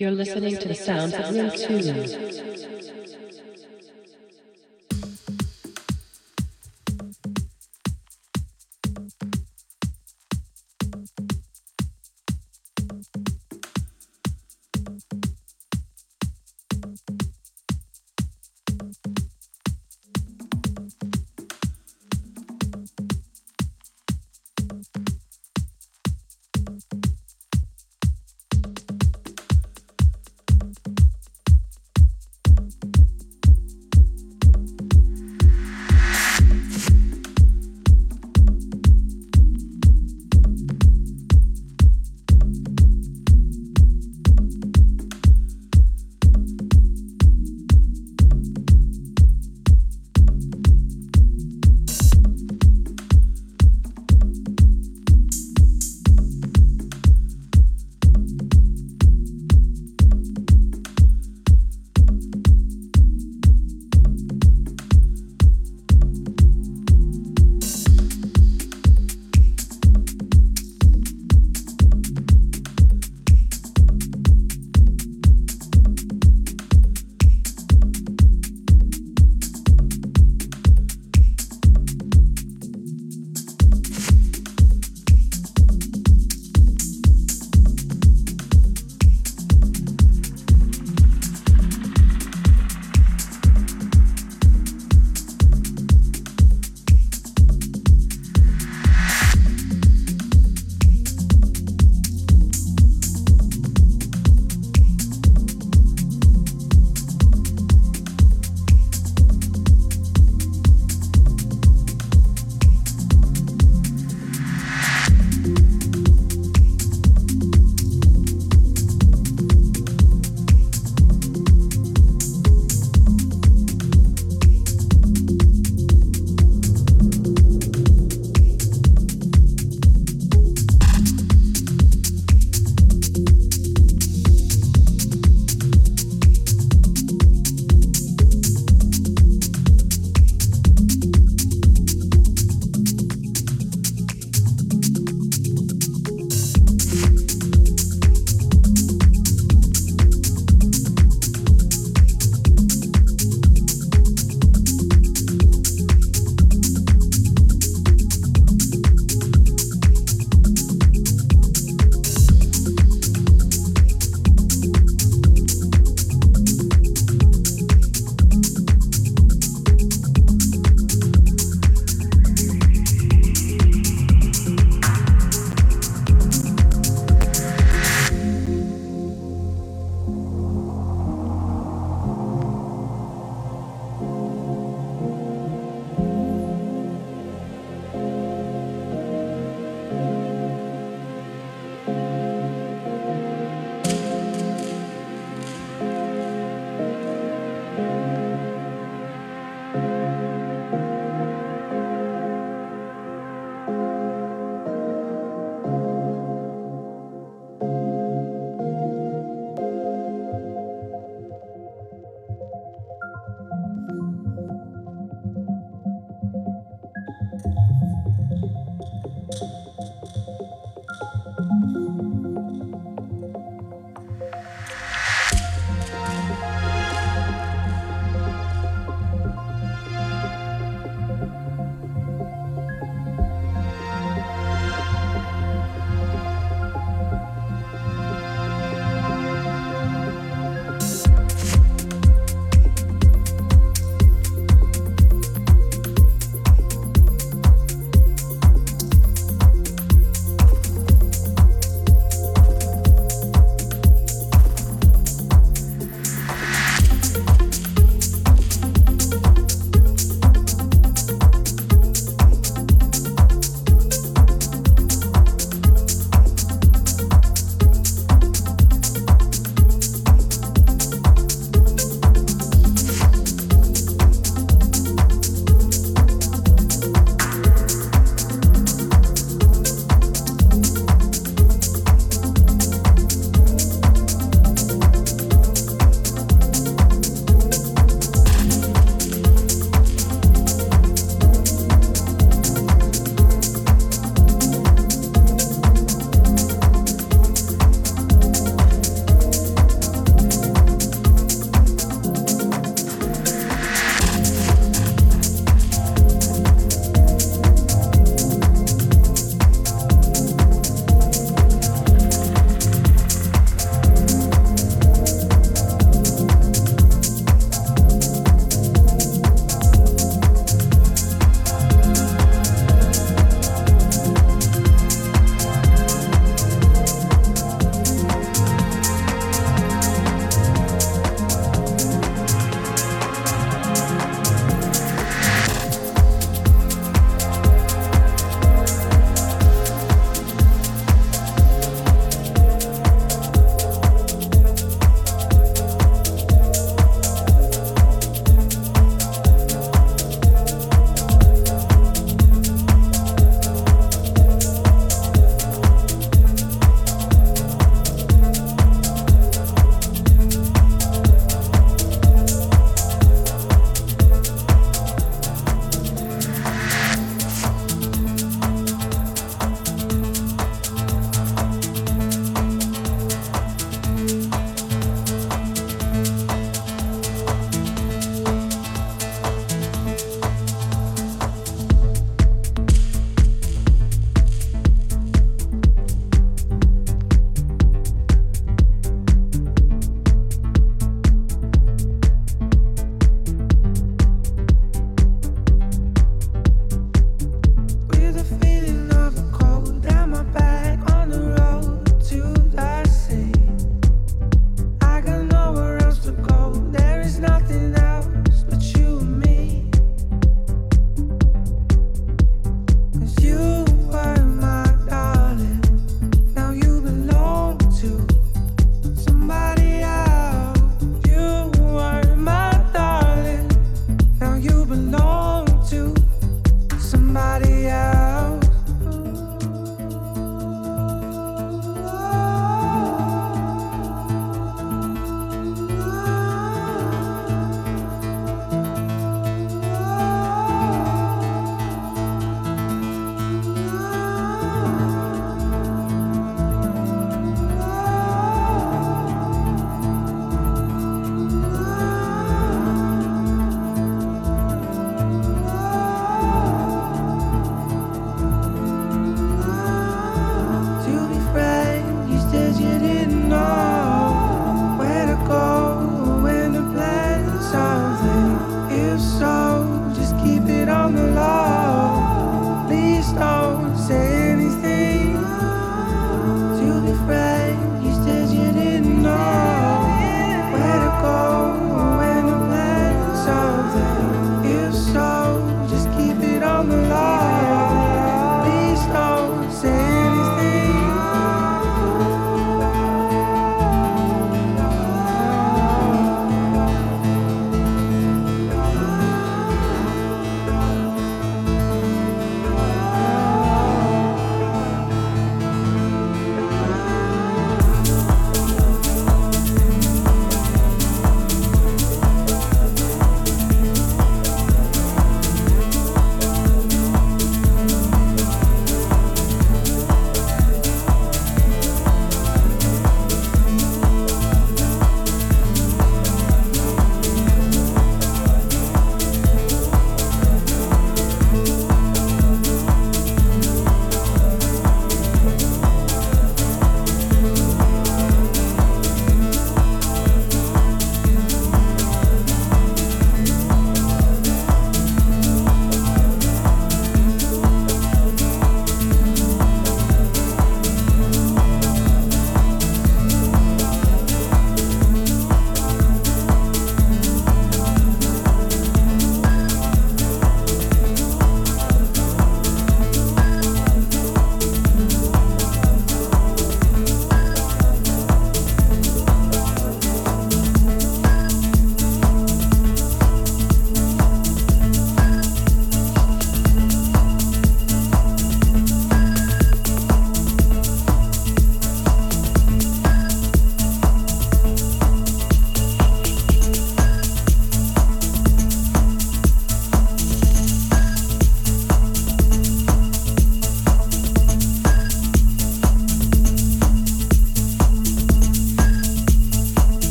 You're listening to the sounds of Room 2.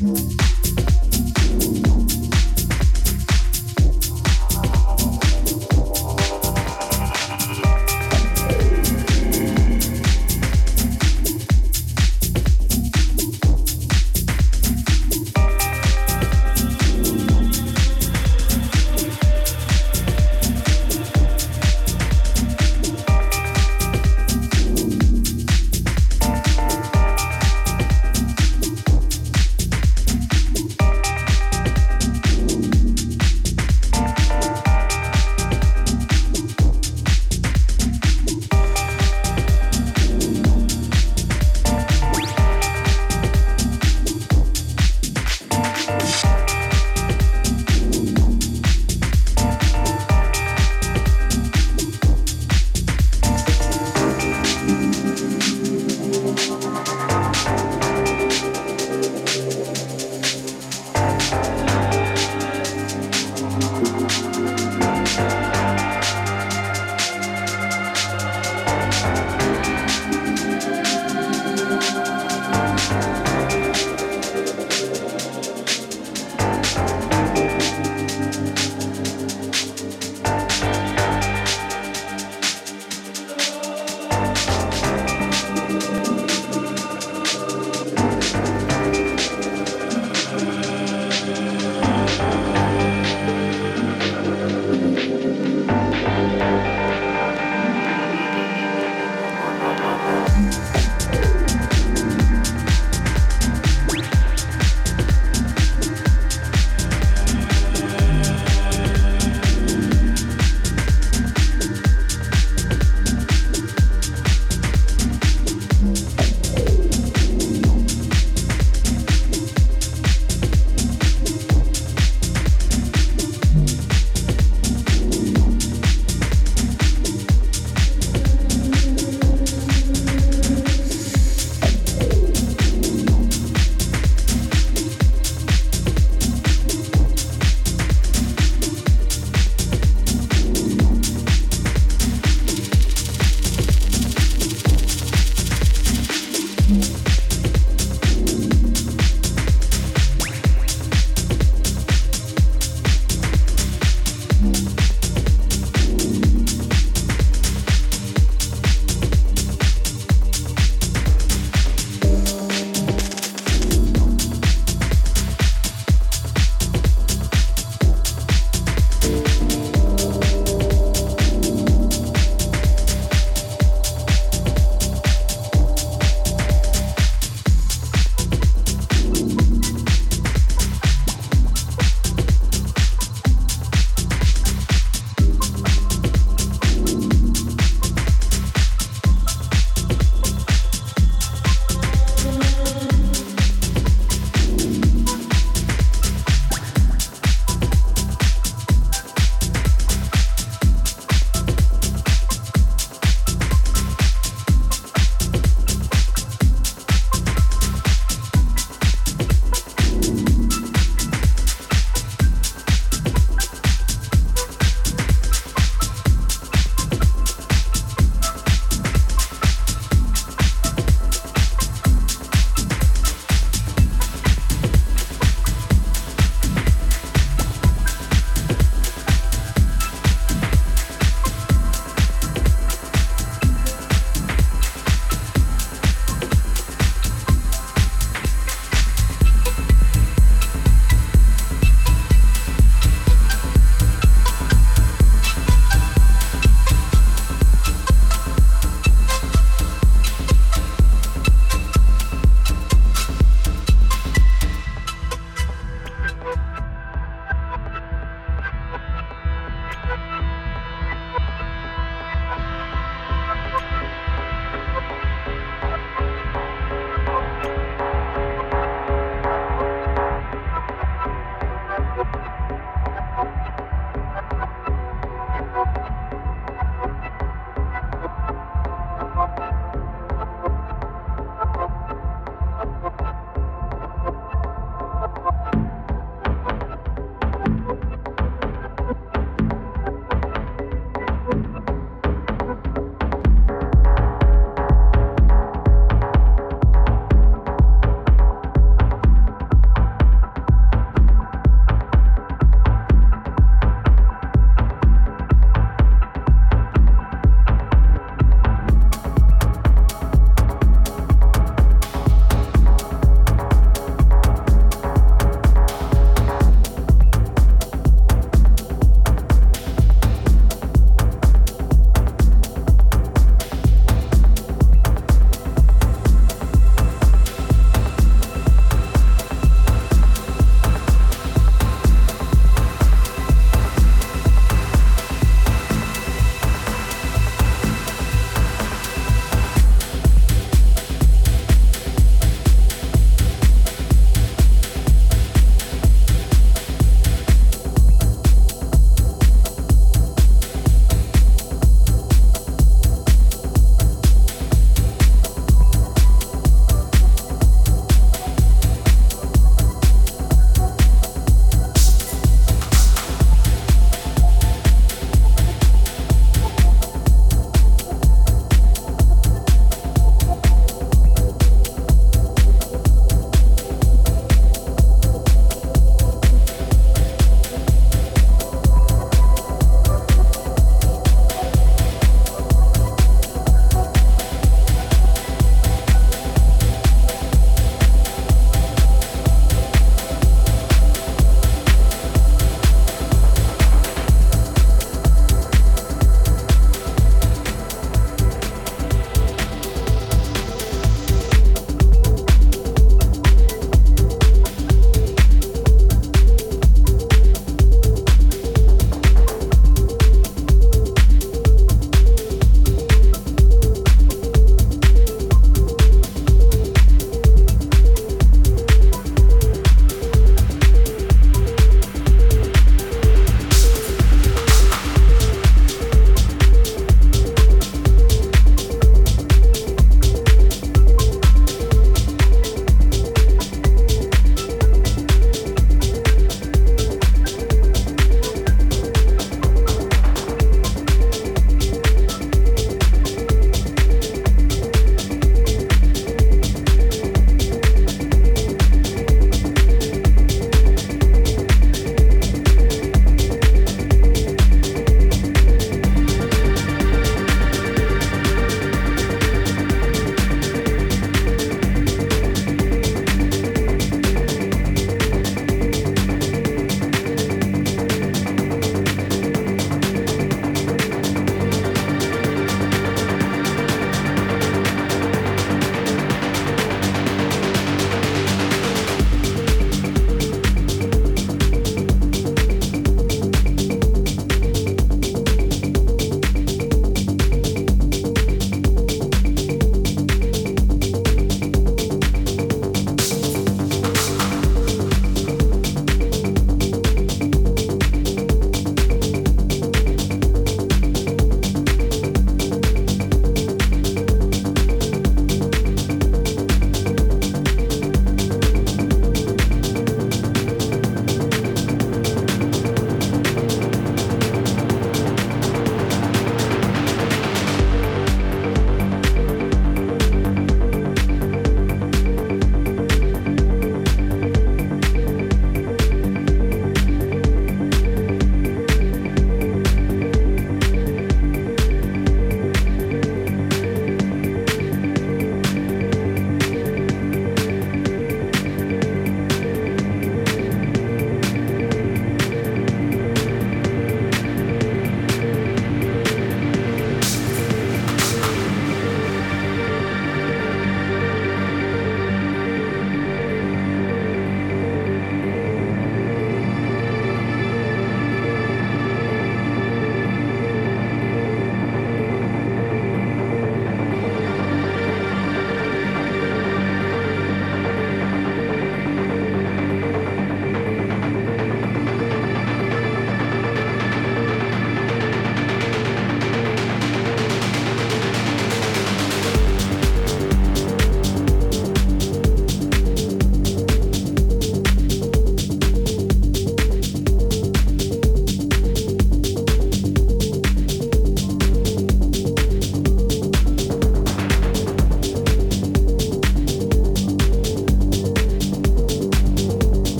Mm-hmm.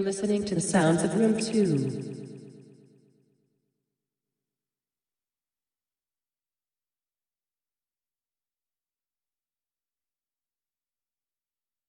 You're listening to the sounds of room 2.